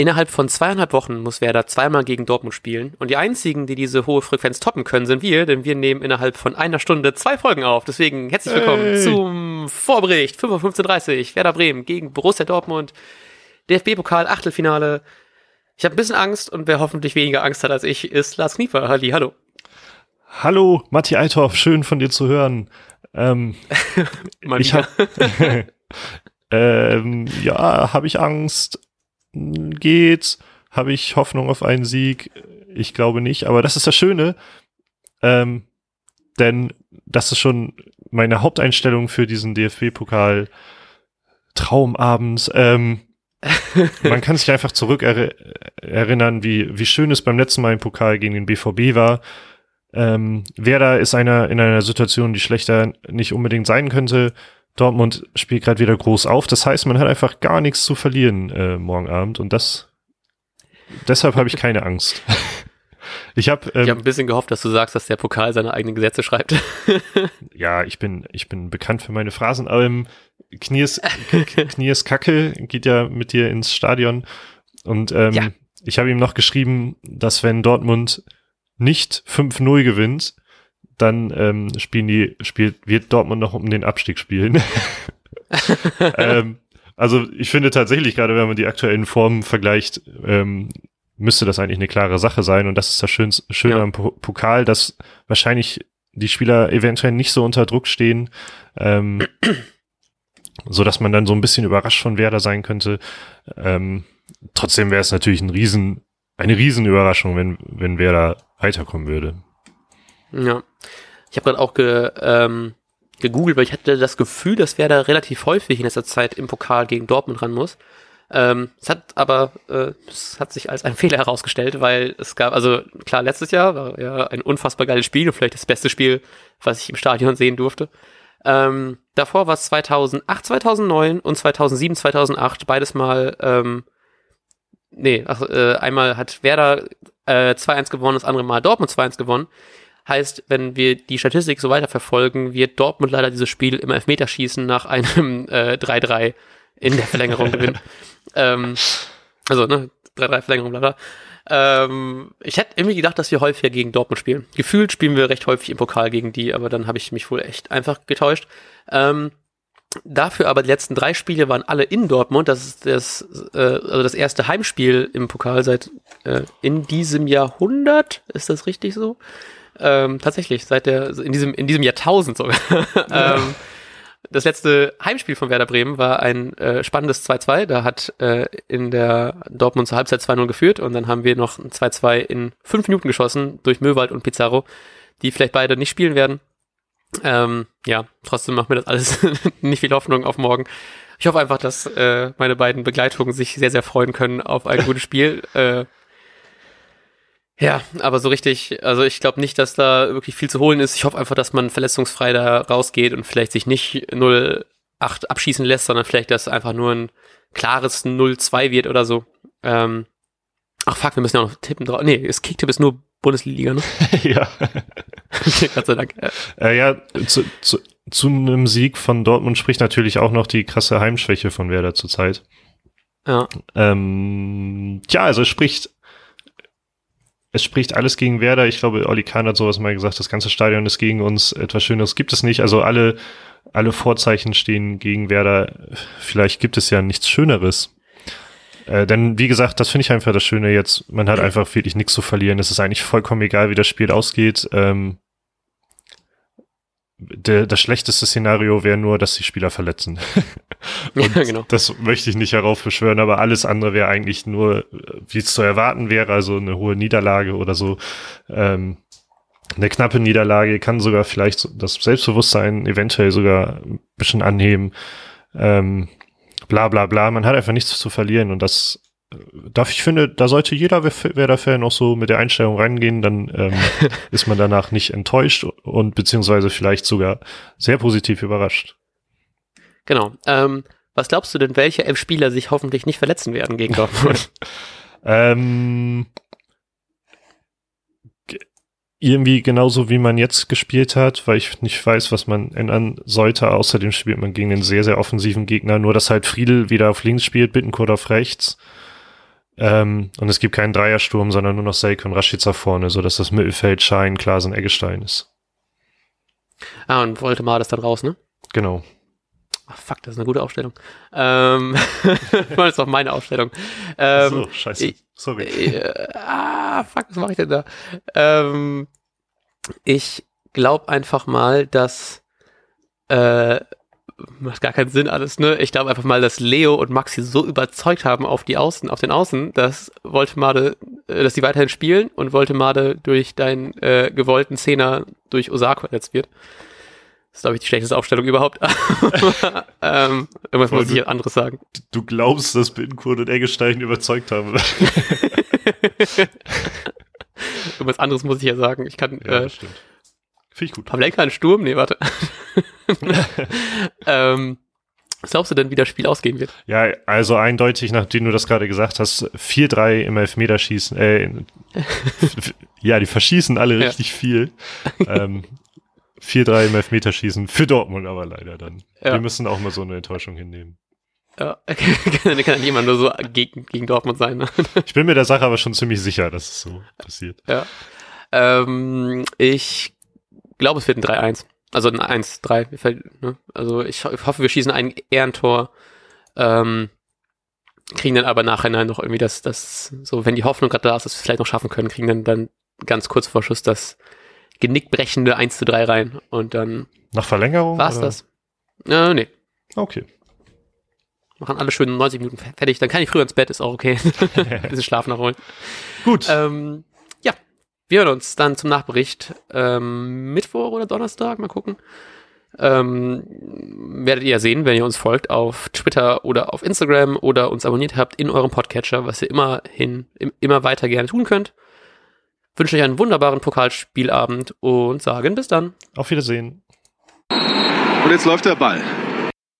Innerhalb von zweieinhalb Wochen muss Werder zweimal gegen Dortmund spielen. Und die einzigen, die diese hohe Frequenz toppen können, sind wir, denn wir nehmen innerhalb von einer Stunde zwei Folgen auf. Deswegen herzlich willkommen hey. zum Vorbericht 5.15.30 Uhr. Werder Bremen gegen Borussia Dortmund. DFB-Pokal, Achtelfinale. Ich habe ein bisschen Angst und wer hoffentlich weniger Angst hat als ich, ist Lars Knieper. Halli, hallo. Hallo, Matti Althoff, schön von dir zu hören. Ähm, ich hab, ähm, ja, habe ich Angst geht, habe ich Hoffnung auf einen Sieg. Ich glaube nicht, aber das ist das Schöne, ähm, denn das ist schon meine Haupteinstellung für diesen DFB-Pokal Traumabend. Ähm, man kann sich einfach zurück er erinnern, wie, wie schön es beim letzten Mal im Pokal gegen den BVB war. Ähm, Werder ist einer in einer Situation, die schlechter nicht unbedingt sein könnte. Dortmund spielt gerade wieder groß auf. Das heißt, man hat einfach gar nichts zu verlieren äh, morgen Abend und das deshalb habe ich keine Angst. Ich habe ähm, ich hab ein bisschen gehofft, dass du sagst, dass der Pokal seine eigenen Gesetze schreibt. ja, ich bin ich bin bekannt für meine Phrasen, aber ähm, Kniers, Kniers Kacke geht ja mit dir ins Stadion und ähm, ja. ich habe ihm noch geschrieben, dass wenn Dortmund nicht 5-0 gewinnt, dann ähm, spielen die, spielt, wird Dortmund noch um den Abstieg spielen. ähm, also ich finde tatsächlich, gerade wenn man die aktuellen Formen vergleicht, ähm, müsste das eigentlich eine klare Sache sein. Und das ist das Schöne, Schöne ja. am Pokal, dass wahrscheinlich die Spieler eventuell nicht so unter Druck stehen, ähm, so dass man dann so ein bisschen überrascht von Werder sein könnte. Ähm, trotzdem wäre es natürlich ein Riesen, eine Riesenüberraschung, wenn, wenn Werder weiterkommen würde. Ja. Ich habe gerade auch ge, ähm, gegoogelt, weil ich hatte das Gefühl, dass Werder relativ häufig in letzter Zeit im Pokal gegen Dortmund ran muss. Ähm, es hat aber, äh, es hat sich als ein Fehler herausgestellt, weil es gab, also klar, letztes Jahr war ja ein unfassbar geiles Spiel und vielleicht das beste Spiel, was ich im Stadion sehen durfte. Ähm, davor war es 2008, 2009 und 2007, 2008, beides mal, ähm, nee, ach, äh, einmal hat Werder äh, 2-1 gewonnen, das andere Mal Dortmund 2-1 gewonnen. Heißt, wenn wir die Statistik so weiter verfolgen, wird Dortmund leider dieses Spiel im Elfmeterschießen nach einem äh, 3-3 in der Verlängerung gewinnen. ähm, also, ne, 3-3 Verlängerung, bla bla. Ähm, ich hätte irgendwie gedacht, dass wir häufiger gegen Dortmund spielen. Gefühlt spielen wir recht häufig im Pokal gegen die, aber dann habe ich mich wohl echt einfach getäuscht. Ähm, dafür aber die letzten drei Spiele waren alle in Dortmund. Das ist das, äh, also das erste Heimspiel im Pokal seit äh, in diesem Jahrhundert. Ist das richtig so? Ähm, tatsächlich, seit der, in diesem, in diesem Jahrtausend sogar. ähm, das letzte Heimspiel von Werder Bremen war ein äh, spannendes 2-2. Da hat äh, in der Dortmund zur Halbzeit 2-0 geführt und dann haben wir noch ein 2-2 in fünf Minuten geschossen durch Möwald und Pizarro, die vielleicht beide nicht spielen werden. Ähm, ja, trotzdem macht mir das alles nicht viel Hoffnung auf morgen. Ich hoffe einfach, dass äh, meine beiden Begleitungen sich sehr, sehr freuen können auf ein gutes Spiel. Äh, ja, aber so richtig, also ich glaube nicht, dass da wirklich viel zu holen ist. Ich hoffe einfach, dass man verletzungsfrei da rausgeht und vielleicht sich nicht 0-8 abschießen lässt, sondern vielleicht, dass einfach nur ein klares 0-2 wird oder so. Ähm, ach fuck, wir müssen ja auch noch tippen drauf. Nee, das Kicktipp ist nur Bundesliga, ne? ja. Gott sei Dank. Äh, ja, zu, zu, zu einem Sieg von Dortmund spricht natürlich auch noch die krasse Heimschwäche von Werder zurzeit. Ja. Ähm, ja, also spricht es spricht alles gegen Werder. Ich glaube, Olli Kahn hat sowas mal gesagt, das ganze Stadion ist gegen uns. Etwas Schöneres gibt es nicht. Also alle, alle Vorzeichen stehen gegen Werder. Vielleicht gibt es ja nichts Schöneres. Äh, denn wie gesagt, das finde ich einfach das Schöne jetzt. Man hat einfach wirklich nichts zu verlieren. Es ist eigentlich vollkommen egal, wie das Spiel ausgeht. Ähm, der, das schlechteste Szenario wäre nur, dass die Spieler verletzen. ja, genau. Das möchte ich nicht heraufbeschwören, aber alles andere wäre eigentlich nur, wie es zu erwarten wäre, also eine hohe Niederlage oder so. Ähm, eine knappe Niederlage kann sogar vielleicht das Selbstbewusstsein eventuell sogar ein bisschen anheben. Ähm, bla bla bla. Man hat einfach nichts zu verlieren und das darf ich finde, da sollte jeder Werder-Fan auch so mit der Einstellung reingehen, dann ähm, ist man danach nicht enttäuscht und beziehungsweise vielleicht sogar sehr positiv überrascht. Genau. Ähm, was glaubst du denn, welche elf Spieler sich hoffentlich nicht verletzen werden gegen Dortmund? ähm, irgendwie genauso wie man jetzt gespielt hat, weil ich nicht weiß, was man ändern sollte. Außerdem spielt man gegen einen sehr, sehr offensiven Gegner. Nur, dass halt Friedel wieder auf links spielt, Bittenkurt auf rechts Ähm, und es gibt keinen Dreiersturm, sondern nur noch Seik und Rashica vorne, sodass das Mittelfeld Schein, Klasen, Eggestein ist. Ah, und Voldemar ist dann raus, ne? Genau. Ach, fuck, das ist eine gute Aufstellung. Ähm, das ist doch meine Aufstellung. Ähm, so, scheiße. Sorry. Äh, ah, fuck, was mache ich denn da? Ähm, ich glaube einfach mal, dass äh, macht gar keinen Sinn alles, ne? Ich glaube einfach mal, dass Leo und Maxi so überzeugt haben auf die Außen, auf den Außen, dass Voltemade, äh, dass die weiterhin spielen und Voltemade durch deinen äh, gewollten Zehner durch Osako ersetzt wird. Das ist, glaube ich, die schlechteste Aufstellung überhaupt. ähm, irgendwas muss ich jetzt anderes sagen. Du glaubst, dass Bittencourt und Eggestein überzeugt haben. Irgendwas anderes muss ich ja sagen. Ich kann ja, äh, stimmt. Finde ich gut. Pavlenka in Sturm? Nee, warte. ähm, was glaubst du denn, wie das Spiel ausgehen wird? Ja, also eindeutig, nachdem du das gerade gesagt hast, 4-3 im Elfmeterschießen. Äh, ja, die verschießen alle Ja. richtig viel. ähm, 4-3 im Elfmeterschießen für Dortmund aber leider dann. Ja. Wir müssen auch mal so eine Enttäuschung hinnehmen. Ja, kann, kann ja niemand nur so gegen, gegen Dortmund sein. Ne? Ich bin mir der Sache aber schon ziemlich sicher, dass es so passiert. Ja. Ähm, ich glaube, es wird ein 3-1. Also ein 1-3. Mir fällt, Ne? Also ich, ich hoffe, wir schießen ein Ehrentor. Ähm, kriegen dann aber nachher noch irgendwie das, das, so wenn die Hoffnung gerade da ist, dass wir es vielleicht noch schaffen können, kriegen dann, dann ganz kurz vor Schuss das genickbrechende 1 zu 3 rein. Und dann Nach Verlängerung? war's oder? das. Äh, nee. Okay. Machen alle schön 90 Minuten fertig. Dann kann ich früher ins Bett, ist auch okay. Ein bisschen Schlaf nachholen. Gut. Ähm, wir hören uns dann zum Nachbericht ähm, Mittwoch oder Donnerstag, mal gucken. Ähm, werdet ihr ja sehen, wenn ihr uns folgt auf Twitter oder auf Instagram oder uns abonniert habt in eurem Podcatcher, was ihr immerhin im, immer weiter gerne tun könnt. Wünsche euch einen wunderbaren Pokalspielabend und sagen bis dann. Auf Wiedersehen. Und jetzt läuft der Ball.